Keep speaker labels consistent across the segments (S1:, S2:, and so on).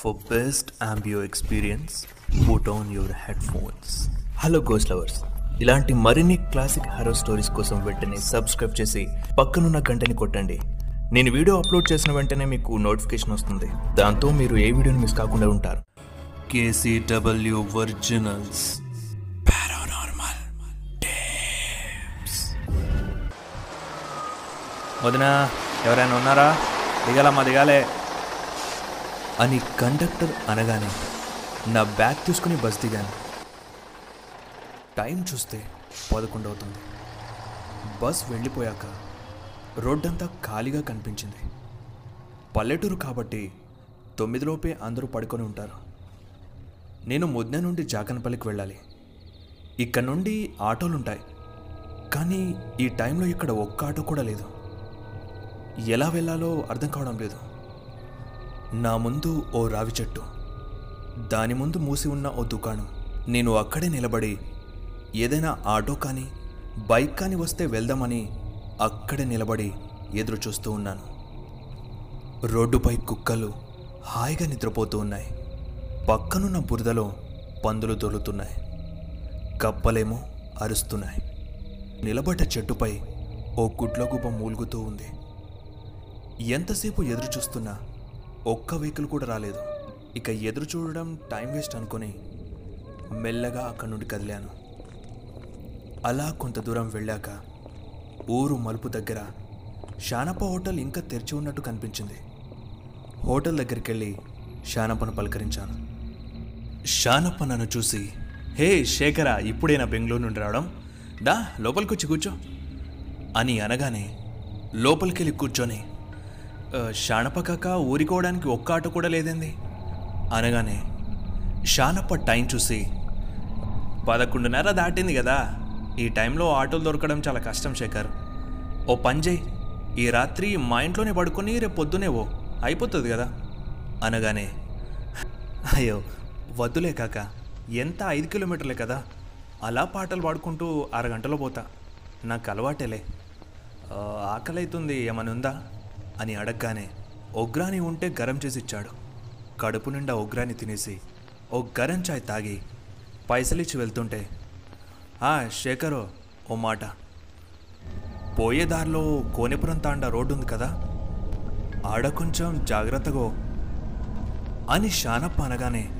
S1: For best ఆంబియో experience put on your headphones hello goes lovers ఇలాంటి మరిన్ని classic harrow stories కోసం వెంటనే subscribe చేసి పక్కనున్న గంటని కొట్టండి. నేను వీడియో అప్లోడ్ చేసిన వెంటనే మీకు నోటిఫికేషన్ వస్తుంది. దాంతో మీరు ఏ వీడియోని మిస్ కాకుండా ఉంటారు. కేసీడబ్ల్యూ ఒరిజినల్స్ పారానార్మల్
S2: వదిన ఎవరైనా ఉన్నారా? దిగాలమ్మా దిగాలే.
S1: అని కండక్టర్ అనగానే నా బ్యాగ్ తీసుకుని బస్ దిగాను. టైం చూస్తే పదకొండు అవుతుంది బస్ వెళ్ళిపోయాక రోడ్డంతా ఖాళీగా కనిపించింది. పల్లెటూరు కాబట్టి తొమ్మిదిలోపే అందరూ పడుకొని ఉంటారు. నేను ముద్ద నుండి జాకన్పల్లికి వెళ్ళాలి. ఇక్కడ నుండి ఆటోలుంటాయి. కానీ ఈ టైంలో ఇక్కడ ఒక్క ఆటో కూడా లేదు. ఎలా వెళ్ళాలో అర్థం కావడం లేదు. నా ముందు ఓ రావి చెట్టు. దాని ముందు మూసి ఉన్న ఓ దుకాణం. నేను అక్కడే నిలబడి ఏదైనా ఆటో కానీ బైక్ కానీ వస్తే వెళ్దామని అక్కడే నిలబడి ఎదురు చూస్తూ ఉన్నాను. రోడ్డుపై కుక్కలు హాయిగా నిద్రపోతూ ఉన్నాయి. పక్కనున్న బురదలో పందులు దొరుకుతున్నాయి కప్పలేమో అరుస్తున్నాయి. నిలబడ్డ చెట్టుపై ఓ గుడ్లగుబ మూలుగుతూ ఉంది. ఎంతసేపు ఎదురు చూస్తున్నా ఒక్క వెహికల్ కూడా రాలేదు. ఇక ఎదురు చూడడం టైం వేస్ట్ అనుకొని మెల్లగా అక్కడి నుండి కదిలాను. అలా కొంత దూరం వెళ్ళాక ఊరు మలుపు దగ్గర షానప్ప హోటల్ ఇంకా తెరిచి ఉన్నట్టు కనిపించింది. హోటల్ దగ్గరికి వెళ్ళి షానప్పను పలకరించాను. షానప్ప నన్ను చూసి హే శేఖర ఇప్పుడేనా బెంగళూరు నుండి రావడం? దా లోపలికి వచ్చి కూర్చో అని అనగానే లోపలికెళ్ళి కూర్చొని "ఆ, కాక ఊరికోవడానికి ఒక్క ఆట కూడా లేదండి. అనగానే షానప్ప టైం చూసి పదకొండున్నర దాటింది కదా ఈ టైంలో ఆటోలు దొరకడం చాలా కష్టం శేఖర్. ఓ పని ఈ రాత్రి మా ఇంట్లోనే పడుకొని రేపు పొద్దునే ఓ అయిపోతుంది కదా. అనగానే అయ్యో వద్దులే కాక ఎంత ఐదు కిలోమీటర్లే కదా అలా పాటలు పాడుకుంటూ అరగంటలో పోతా నాకు అలవాటేలే. ఆకలి అవుతుంది ఏమనుందా? ఉందా అని అడగగానే ఒగ్రాని ఉంటే గరం చేసి ఇచ్చాడు కడుపు నిండా ఒగ్రాని తినేసి ఓ గరం చాయ్ తాగి పైసలిచ్చి వెళ్తుంటే "ఆ, శేఖరు ఓ మాట. పోయే దారిలో కోనేపురం తాండా రోడ్డు ఉంది కదా. ఆడ కొంచెం జాగ్రత్తగో అని షానప్ప అనగానే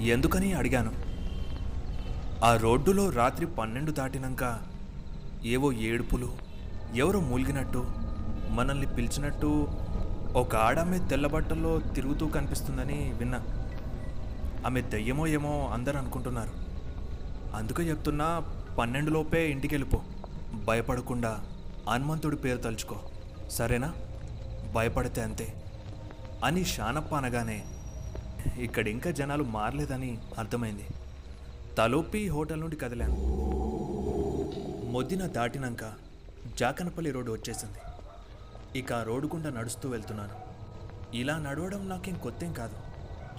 S1: ఎందుకని? అడిగాను. ఆ రోడ్డులో రాత్రి పన్నెండు దాటినాక ఏవో ఏడుపులు ఎవరో మూలిగినట్టు మనల్ని పిలిచినట్టు ఒక ఆడమ్మ తెల్లబట్టల్లో తిరుగుతూ కనిపిస్తుందని విన్నా. ఆమె దయ్యమో ఏమో అందరు అనుకుంటున్నారు. అందుకే చెప్తున్నా పన్నెండులోపే ఇంటికి వెళ్ళిపో భయపడకుండా హనుమంతుడి పేరు తలుచుకో. సరేనా? భయపడితే అంతే. అని షానప్ప అనగానే ఇక్కడ ఇంకా జనాలు మారలేదని అర్థమైంది. తలోపి హోటల్ నుండి కదిలాను. మొద్దిన దాటినాక జాకనపల్లి రోడ్డు వచ్చేసింది. ఇక రోడ్డు గుండా నడుస్తూ వెళ్తున్నాను. ఇలా నడవడం నాకేం కొత్తేం కాదు.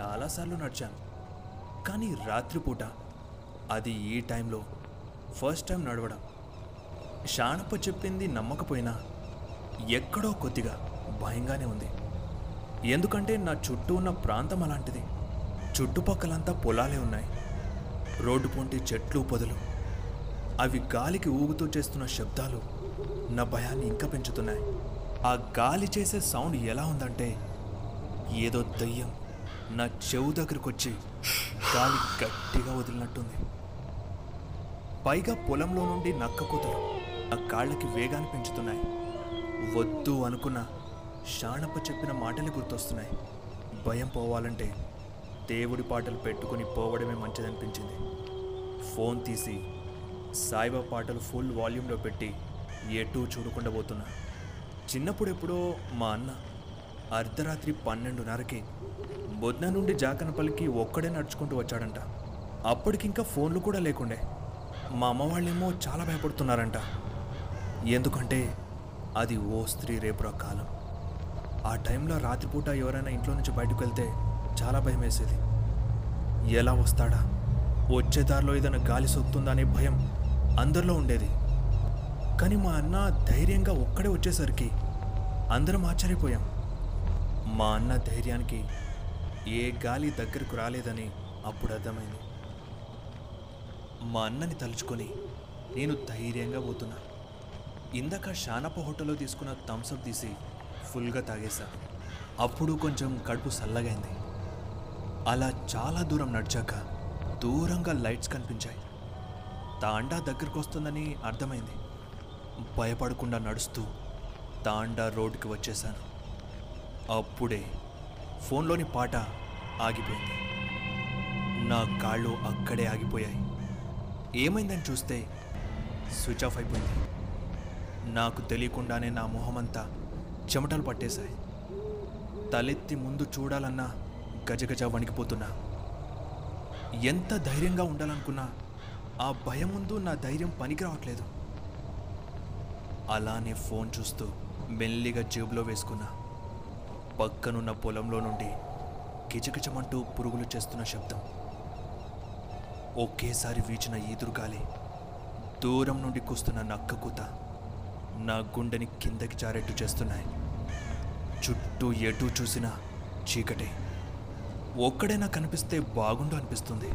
S1: చాలాసార్లు నడిచాను. కానీ రాత్రిపూట అది ఈ టైంలో ఫస్ట్ టైం నడవడం. షాణప్ప చెప్పింది నమ్మకపోయినా ఎక్కడో కొద్దిగా భయంగానే ఉంది. ఎందుకంటే నా చుట్టూ ఉన్న ప్రాంతం అలాంటిది. చుట్టుపక్కలంతా పొలాలే ఉన్నాయి. రోడ్డు పొంటి చెట్లు పొదలు. అవి గాలికి ఊగుతూ చేస్తున్న శబ్దాలు నా భయాన్ని ఇంకా పెంచుతున్నాయి. ఆ గాలి చేసే సౌండ్ ఎలా ఉందంటే ఏదో దయ్యం నా చెవు దగ్గరకు వచ్చి గాలి గట్టిగా వదిలినట్టుంది. పైగా పొలంలో నుండి నక్క కూతలు నా కాళ్ళకి వేగాన్ని పెంచుతున్నాయి. వద్దు అనుకున్న షాణప్ప చెప్పిన మాటలు గుర్తొస్తున్నాయి. భయం పోవాలంటే దేవుడి పాటలు పెట్టుకుని పోవడమే మంచిదనిపించింది. ఫోన్ తీసి సాయిబా పాటలు ఫుల్ వాల్యూమ్లో పెట్టి ఎటూ చూడకుండా పోతున్నా. చిన్నప్పుడెప్పుడో మా అన్న అర్ధరాత్రి పన్నెండున్నరకి బొద్న నుండి జాకనపల్లికి ఒక్కడే నడుచుకుంటూ వచ్చాడంట. అప్పటికింకా ఫోన్లు కూడా లేకుండే. మా అమ్మ వాళ్ళేమో చాలా భయపడుతున్నారంట. ఎందుకంటే అది ఓ స్త్రీ రేపురా కాలం. ఆ టైంలో రాత్రిపూట ఎవరైనా ఇంట్లో నుంచి బయటకు వెళ్తే చాలా భయం వేసేది ఎలా వస్తాడా? వచ్చే దారిలో ఏదైనా గాలి సోకుతుందా అనే భయం అందరిలో ఉండేది. కానీ మా అన్న ధైర్యంగా ఒక్కడే వచ్చేసరికి అందరం ఆశ్చర్యపోయాం. మా అన్న ధైర్యానికి ఏ గాలి దగ్గరకు రాలేదని అప్పుడు అర్థమైంది. మా అన్నని తలుచుకొని నేను ధైర్యంగా పోతున్నా. ఇందాక షానప్ప హోటల్లో తీసుకున్న థమ్స్అప్ తీసి ఫుల్గా తాగేశా అప్పుడు కొంచెం కడుపు చల్లగైంది అలా చాలా దూరం నడిచాక దూరంగా లైట్స్ కనిపించాయి. తాండా దగ్గరకు వస్తుందని అర్థమైంది. భయపడకుండా నడుస్తూ తాండా రోడ్డుకి వచ్చేసాను అప్పుడే ఫోన్లోని పాట ఆగిపోయింది. నా కాళ్ళు అక్కడే ఆగిపోయాయి. ఏమైందని చూస్తే స్విచ్ ఆఫ్ అయిపోయింది. నాకు తెలియకుండానే నా మొహమంతా చెమటలు పట్టేశాయి. తలెత్తి ముందు చూడాలన్నా గజగజ వణికిపోతున్నా. ఎంత ధైర్యంగా ఉండాలనుకున్నా ఆ భయం ముందు నా ధైర్యం పనికి రావట్లేదు అలానే ఫోన్ చూస్తూ మెల్లిగా జేబులో వేసుకున్నా. పక్కనున్న పొలంలో నుండి కిచకిచమంటూ పురుగులు చేస్తున్న శబ్దం. ఒకేసారి వీచిన ఈదురుగాలి దూరం నుండి కూస్తున్న నక్కకూత నా గుండెని కిందకి జారెట్టు చేస్తున్నాయి. చుట్టూ ఎటు చూసినా చీకటే. ఒక్కడైనా కనిపిస్తే బాగుండు అనిపిస్తుంది.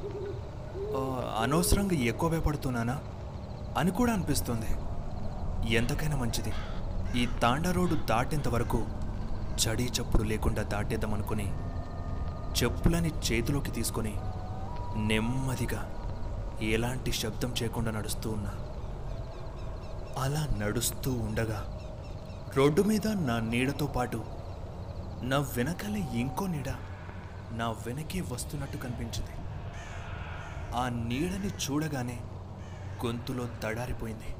S1: అనవసరంగా ఎక్కువ భయపడుతున్నానా అని కూడా అనిపిస్తుంది. ఎంతకైనా మంచిది. ఈ తాండా రోడ్డు దాటేంత వరకు చడీ చప్పుడు లేకుండా దాటేద్దామనుకుని చెప్పులని చేతిలోకి తీసుకొని నెమ్మదిగా ఎలాంటి శబ్దం చేయకుండా నడుస్తూ ఉన్నా. అలా నడుస్తూ ఉండగా రోడ్డు మీద నా నీడతో పాటు నా వెనకాలే ఇంకో నీడ నా వెనకే వస్తున్నట్టు కనిపించింది. ఆ నీడని చూడగానే గొంతులో తడారిపోయింది.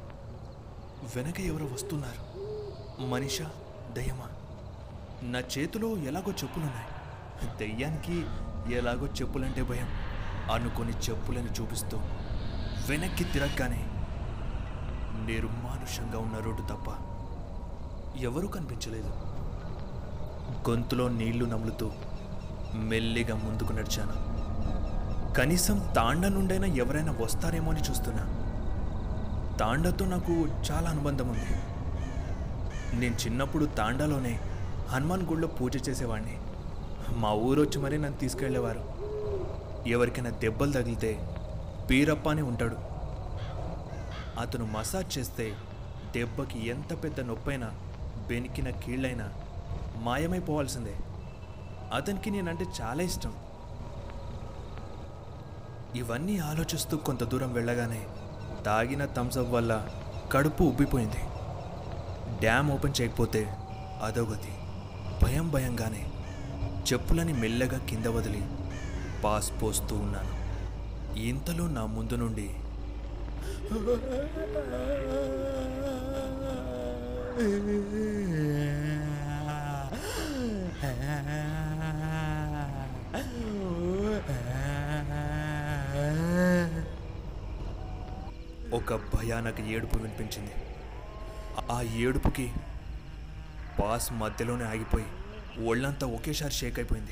S1: వెనక ఎవరో వస్తున్నారు. మనిషా దయ్యమా? నా చేతిలో ఎలాగో చెప్పులున్నాయి. దయ్యానికి ఎలాగో చెప్పులంటే భయం. అనుకొని చెప్పులను చూపిస్తూ వెనక్కి తిరగగానే నిర్మానుషంగా ఉన్న రోడ్డు తప్ప ఎవరూ కనిపించలేదు. గొంతులో నీళ్ళు నములుతూ మెల్లిగా ముందుకు నడిచాను. కనీసం తాండ నుండైనా ఎవరైనా వస్తారేమో అని చూస్తున్నా. తాండాతో నాకు చాలా అనుబంధం ఉంది. నేను చిన్నప్పుడు తాండాలోనే హనుమాన్ గుడిలో పూజ చేసేవాడిని మా ఊరొచ్చి మరీ నన్ను తీసుకెళ్ళేవారు ఎవరికైనా దెబ్బలు తగిలితే పీరప్ప అని ఉంటాడు. అతను మసాజ్ చేస్తే దెబ్బకి ఎంత పెద్ద నొప్పైనా బెనికిన కీళ్ళైనా మాయమైపోవాల్సిందే. అతనికి నేనంటే చాలా ఇష్టం. ఇవన్నీ ఆలోచిస్తూ కొంత దూరం వెళ్ళగానే తాగిన థమ్స్అప్ వల్ల కడుపు ఉబ్బిపోయింది. డ్యామ్ ఓపెన్ చేయకపోతే అదోగతి భయం భయంగానే చెప్పులని మెల్లగా కింద వదిలి పాస్ పోస్తూ ఉన్నాను. ఇంతలో నా ముందు నుండి ఒక భయానక ఏడుపు వినిపించింది. ఆ ఏడుపుకి పాస్ మధ్యలోనే ఆగిపోయి ఒళ్ళంతా ఒకేసారి షేక్ అయిపోయింది.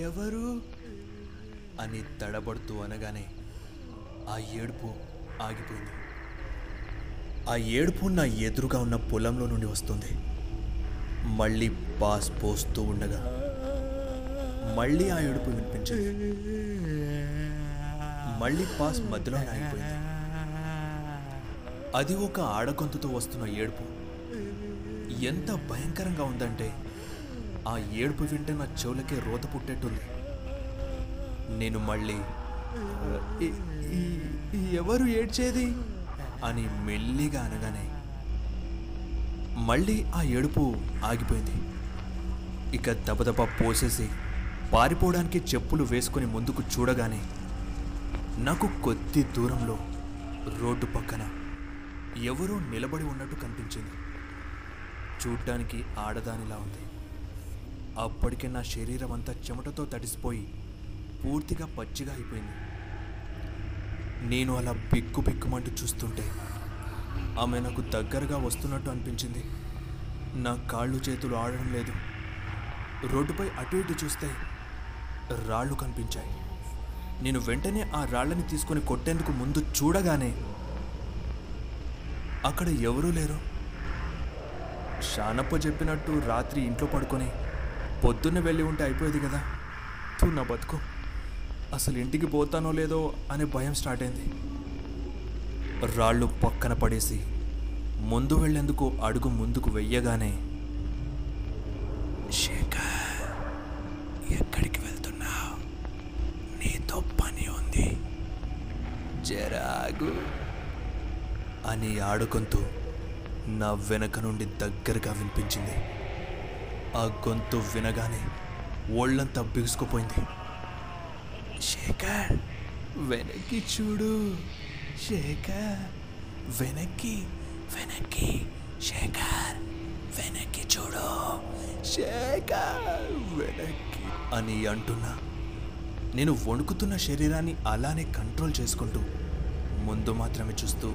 S1: ఎవరు? అని తడబడుతూ అనగానే ఆ ఏడుపు ఆగిపోయింది. ఆ ఏడుపు నా ఎదురుగా ఉన్న పొలంలో నుండి వస్తుంది. మళ్ళీ పాస్ పోస్తూ ఉండగా మళ్ళీ ఆ ఏడుపు వినిపించింది. మళ్ళీ పాస్ మధ్యలో ఆగిపోయింది. అది ఒక ఆడగొంతుతో వస్తున్న ఏడుపు. ఎంత భయంకరంగా ఉందంటే ఆ ఏడుపు వింటే నా చెవులకే రోత పుట్టేట్టుంది. నేను మళ్ళీ ఎవరు ఏడ్చేది? అని మెల్లిగా అనగానే మళ్ళీ ఆ ఏడుపు ఆగిపోయింది. ఇక దబదబా పోసేసి పారిపోవడానికి చెప్పులు వేసుకొని ముందుకు చూడగానే నాకు కొద్ది దూరంలో రోడ్డు పక్కన ఎవరో నిలబడి ఉన్నట్టు కనిపించింది. చూడ్డానికి ఆడదానిలా ఉంది. అప్పటికే నా శరీరం అంతా చెమటతో తడిసిపోయి పూర్తిగా పచ్చిగా అయిపోయింది. నేను అలా బిక్కు బిక్కుమంటూ చూస్తుంటే ఆమె నాకు దగ్గరగా వస్తున్నట్టు అనిపించింది. నా కాళ్ళు చేతులు ఆడడం లేదు. రోడ్డుపై అటు ఇటు చూస్తే రాళ్ళు కనిపించాయి. నేను వెంటనే ఆ రాళ్ళని తీసుకొని కొట్టేందుకు ముందు చూడగానే అక్కడ ఎవరూ లేరు. షానప్ప చెప్పినట్టు రాత్రి ఇంట్లో పడుకొని పొద్దున్న వెళ్ళి ఉంటే అయిపోయేది కదా. తూ నా బతుకు. అసలు ఇంటికి పోతానో లేదో అనే భయం స్టార్ట్ అయింది. రాళ్ళు పక్కన పడేసి ముందు వెళ్ళేందుకు అడుగు ముందుకు వెయ్యగానే శేఖర్ ఎక్కడికి వెళ్తున్నావు నీతో పని ఉంది జరాగు అని ఆడుకొంతు నా వెనక నుండి దగ్గరగా వినిపించింది. ఆ గొంతు వినగానే ఒళ్ళంతా బిగుసుకుపోయింది. శేఖర్ వెనక్కి చూడు. శేఖర్ వెనక్కి వెనక్కి. శేఖర్ వెనక్కి చూడు. శేఖర్ వెనక్కి. అని అంటున్నా. నేను వణుకుతున్న శరీరాన్ని అలానే కంట్రోల్ చేసుకుంటూ ముందు మాత్రమే చూస్తూ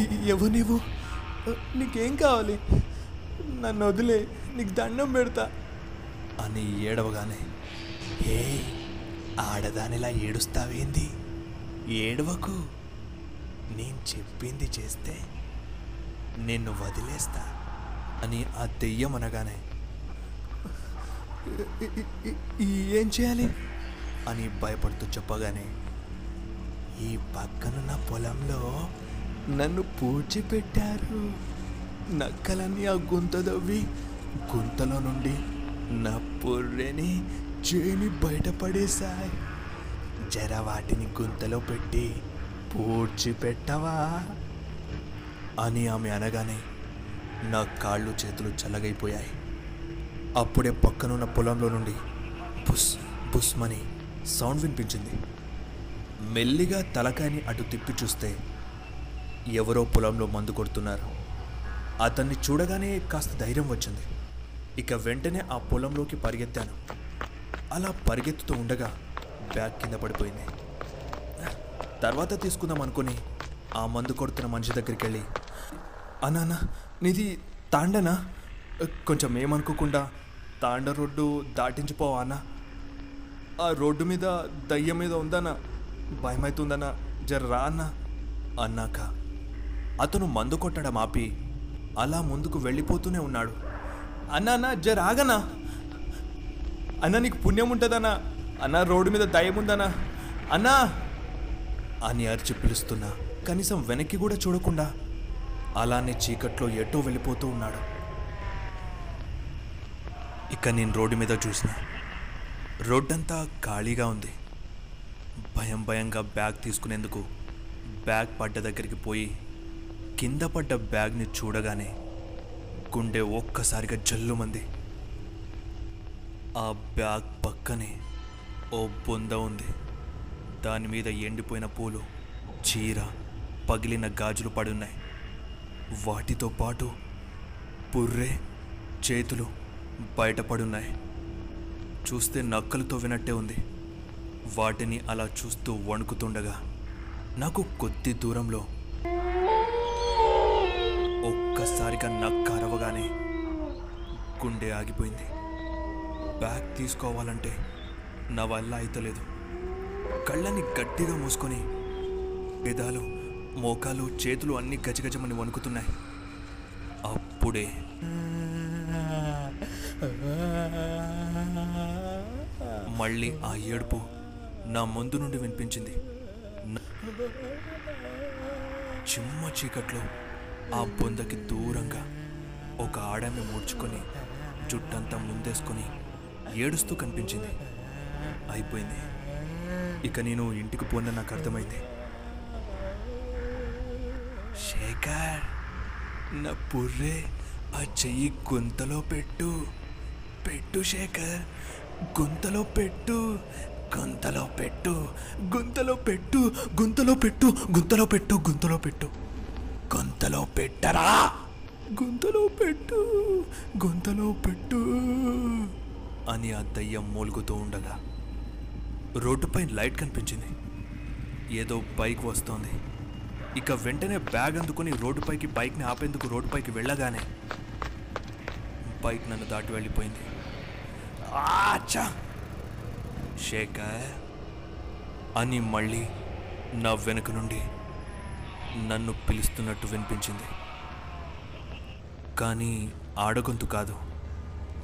S1: ఎవరు నీవు? నీకేం కావాలి? నన్ను వదిలే నీకు దండం పెడతా. అని ఏడవగానే హే ఆడదానిలా ఏడుస్తావేంది? ఏడవకు. నేను చెప్పింది చేస్తే నిన్ను వదిలేస్తా అని ఆ దెయ్యం అనగానే ఏం చేయాలి? అని భయపడుతూ చెప్పగానే ఈ పక్కనున్న పొలంలో నన్ను పూడ్చిపెట్టారు. నక్కలన్నీ ఆ గుంత దవ్వి గుంతలో నుండి నా పుర్రెని చేని బయటపడేశాయి జర వాటిని గుంతలో పెట్టి పూడ్చిపెట్టవా? అని ఆమె అనగానే నా కాళ్ళు చేతులు చల్లగైపోయాయి. అప్పుడే పక్కనున్న పొలంలో నుండి బుస్ బుస్మని సౌండ్ వినిపించింది. మెల్లిగా తలకాయని అటు తిప్పి చూస్తే ఎవరో పొలంలో మందు కొడుతున్నారు. అతన్ని చూడగానే కాస్త ధైర్యం వచ్చింది. ఇక వెంటనే ఆ పొలంలోకి పరిగెత్తాను. అలా పరిగెత్తుతూ ఉండగా బ్యాగ్ కింద పడిపోయింది. తర్వాత తీసుకుందాం అనుకుని ఆ మందు కొడుతున్న మనిషి దగ్గరికి వెళ్ళి అనానా అన్నా, నీది తాండనా? కొంచెం ఏమనుకోకుండా తాండ రోడ్డు దాటించిపోవా అన్న. ఆ రోడ్డు మీద దయ్యం మీద ఉందన్నా. భయమవుతుందన్నా జర రా అన్నా. అన్నాక అతను మందు కొట్టడం ఆపి అలా ముందుకు వెళ్ళిపోతూనే ఉన్నాడు. అన్నా అన్నా జర ఆగనా? అన్నా నీకు పుణ్యం ఉంటుందన్నా. అన్నా రోడ్డు మీద దయ్యం అన్నా! అని అరిచి పిలుస్తున్నా కనీసం వెనక్కి కూడా చూడకుండా అలానే చీకట్లో ఎటో వెళ్ళిపోతూ ఉన్నాడు. ఇక నేను రోడ్డు మీద చూసిన. రోడ్డంతా ఖాళీగా ఉంది. భయం భయంగా బ్యాగ్ తీసుకునేందుకు బ్యాగ్ పడ్డ దగ్గరికి పోయి కింద పడ్డ బ్యాగ్ని చూడగానే గుండె ఒక్కసారిగా జల్లుమంది. ఆ బ్యాగ్ పక్కనే ఓ బొంద ఉంది. దాని మీద ఎండిపోయిన పూలు చీర పగిలిన గాజులు పడున్నాయి. వాటితో పాటు పుర్రే చేతులు బయటపడున్నాయి. చూస్తే నక్కలతో వినట్టే ఉంది. వాటిని అలా చూస్తూ వణుకుతుండగా నాకు కొద్ది దూరంలో ఒక్కసారిగా నక్కరవగానే గుండె ఆగిపోయింది. బ్యాగ్ తీసుకోవాలంటే నా వల్ల అయితలేదు. కళ్ళని గట్టిగా మూసుకొని పెదాలు మోకాలు చేతులు అన్నీ గజగజమని వణుకుతున్నాయి. అప్పుడే మళ్ళీ ఆ ఏడుపు నా ముందు నుండి వినిపించింది. చిమ్మ చీకట్లో ఆ బొందకి దూరంగా ఒక ఆడామె మూడ్చుకొని జుట్టంతా ముందేసుకొని ఏడుస్తూ కనిపించింది. అయిపోయింది. ఇక నేను ఇంటికి పోన నాకు అర్థమైంది. శేఖర్ నా పుర్రే ఆ చెయ్యి గుంతలో పెట్టు. పెట్టు శేఖర్ గుంతలో పెట్టు. గుంతలో పెట్టు గుంతలో పెట్టు గుంతలో పెట్టు గుంతలో పెట్టు గుంతలో పెట్టు. గుంతలో పెట్టరా? గుంతలో పెట్టు గుంతలో పెట్టు. అని ఆ దయ్యం మూలుగుతూ ఉండగా రోడ్డుపై లైట్ కనిపించింది. ఏదో బైక్ వస్తోంది. ఇక వెంటనే బ్యాగ్ అందుకుని రోడ్డుపైకి బైక్ని ఆపేందుకు రోడ్డుపైకి వెళ్ళగానే బైక్ నన్ను దాటి వెళ్ళిపోయింది. ఆచ్చా శేఖర్! అని మళ్ళీ నా వెనుక నుండి నన్ను పిలుస్తున్నట్టు వినిపించింది. కానీ ఆడగొంతు కాదు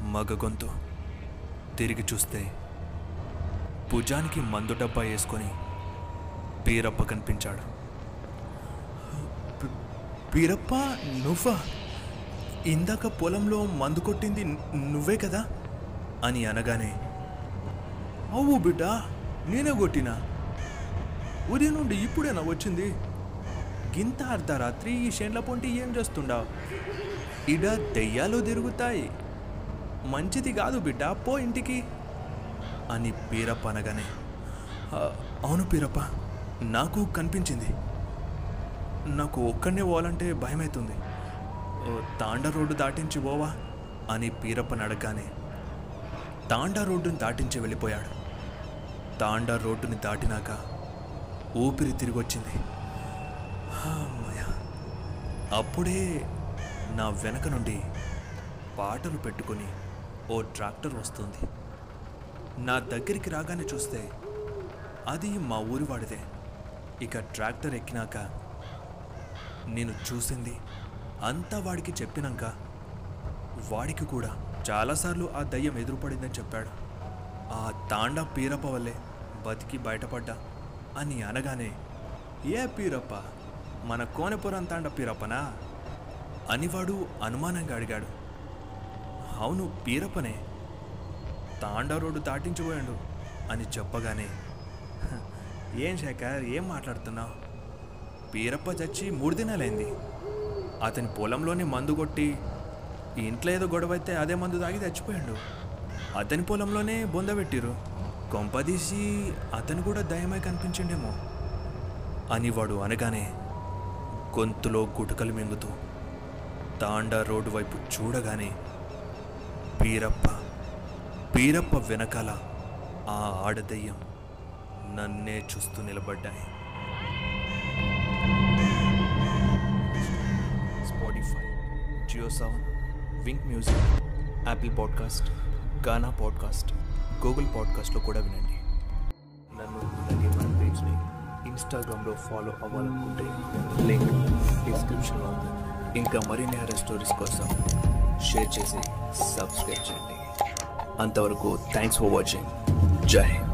S1: మగ గొంతు తిరిగి చూస్తే భుజానికి మందు డబ్బా వేసుకొని పీరప్ప కనిపించాడు. పీరప్ప నువ్వా? ఇందాక పొలంలో మందు కొట్టింది నువ్వే కదా? అని అనగానే అవు బిడ్డ నేనే కొట్టినా? ఉదయం నుండి ఇప్పుడేనా వచ్చింది? గింత అర్ధరాత్రి ఈ షెండ్ల పొంటి ఏం చేస్తుండావు? ఇడ దెయ్యాలు తిరుగుతాయి. మంచిది కాదు బిడ్డ పో ఇంటికి. అని పీరప్ప అనగానే అవును పీరప్ప నాకు కనిపించింది. నాకు ఒక్కడనే పోవాలంటే భయమవుతుంది ఓ, తాండ రోడ్డు దాటించి పోవా? అని పీరప్పని అడగగానే తాండా రోడ్డుని దాటించి వెళ్ళిపోయాడు. తాండా రోడ్డుని దాటినాక ఊపిరి తిరిగి వచ్చింది అప్పుడే నా వెనక నుండి పాటలు పెట్టుకొని ఓ ట్రాక్టర్ వస్తుంది. నా దగ్గరికి రాగానే చూస్తే అది మా ఊరి వాడిదే. ఇక ట్రాక్టర్ ఎక్కినాక నేను చూసింది అంతా వాడికి చెప్పినాక వాడికి కూడా చాలాసార్లు ఆ దయ్యం ఎదురుపడిందని చెప్పాడు. ఆ తాండా పీరప్ప వల్లే బతికి బయటపడ్డా అని అనగానే ఏ పీరప్ప మన కోనపురం తాండ పీరప్పనా అనివాడు అనుమానంగా అడిగాడు. అవును పీరప్పనే. తాండ రోడ్డు దాటించిపోయాడు అని చెప్పగానే ఏం శేఖర్ ఏం మాట్లాడుతున్నావు? పీరప్ప చచ్చి మూడు దినాలైంది. అతని పొలంలోనే మందు కొట్టి ఇంట్లో ఏదో గొడవ అయితే అదే మందు తాగి చచ్చిపోయాడు. అతని పొలంలోనే బొంద పెట్టిరు కొంపదీసి అతను కూడా దయమై కనిపించిండేమో. అని వాడు అనగానే గొంతులో గుటకలు మింగుతూ తాండా రోడ్డు వైపు చూడగానే బీరప్ప బీరప్ప వెనకాల ఆ ఆడదయ్యం నన్నే చూస్తూ నిలబడ్డాయి. Spotify Jio sound Wynk music Apple podcast Gaana podcast Google పాడ్కాస్ట్లో కూడా వినండి. నన్ను అలాగే మన పేజ్ని ఇన్స్టాగ్రామ్లో ఫాలో అవ్వాలనుకుంటే లింక్ డిస్క్రిప్షన్లో ఉంది. ఇంకా మరిన్ని హెరర్ స్టోరీస్ కోసం షేర్ చేసి సబ్స్క్రైబ్ చేయండి. అంతవరకు థ్యాంక్స్ ఫర్ వాచింగ్ జై హింద్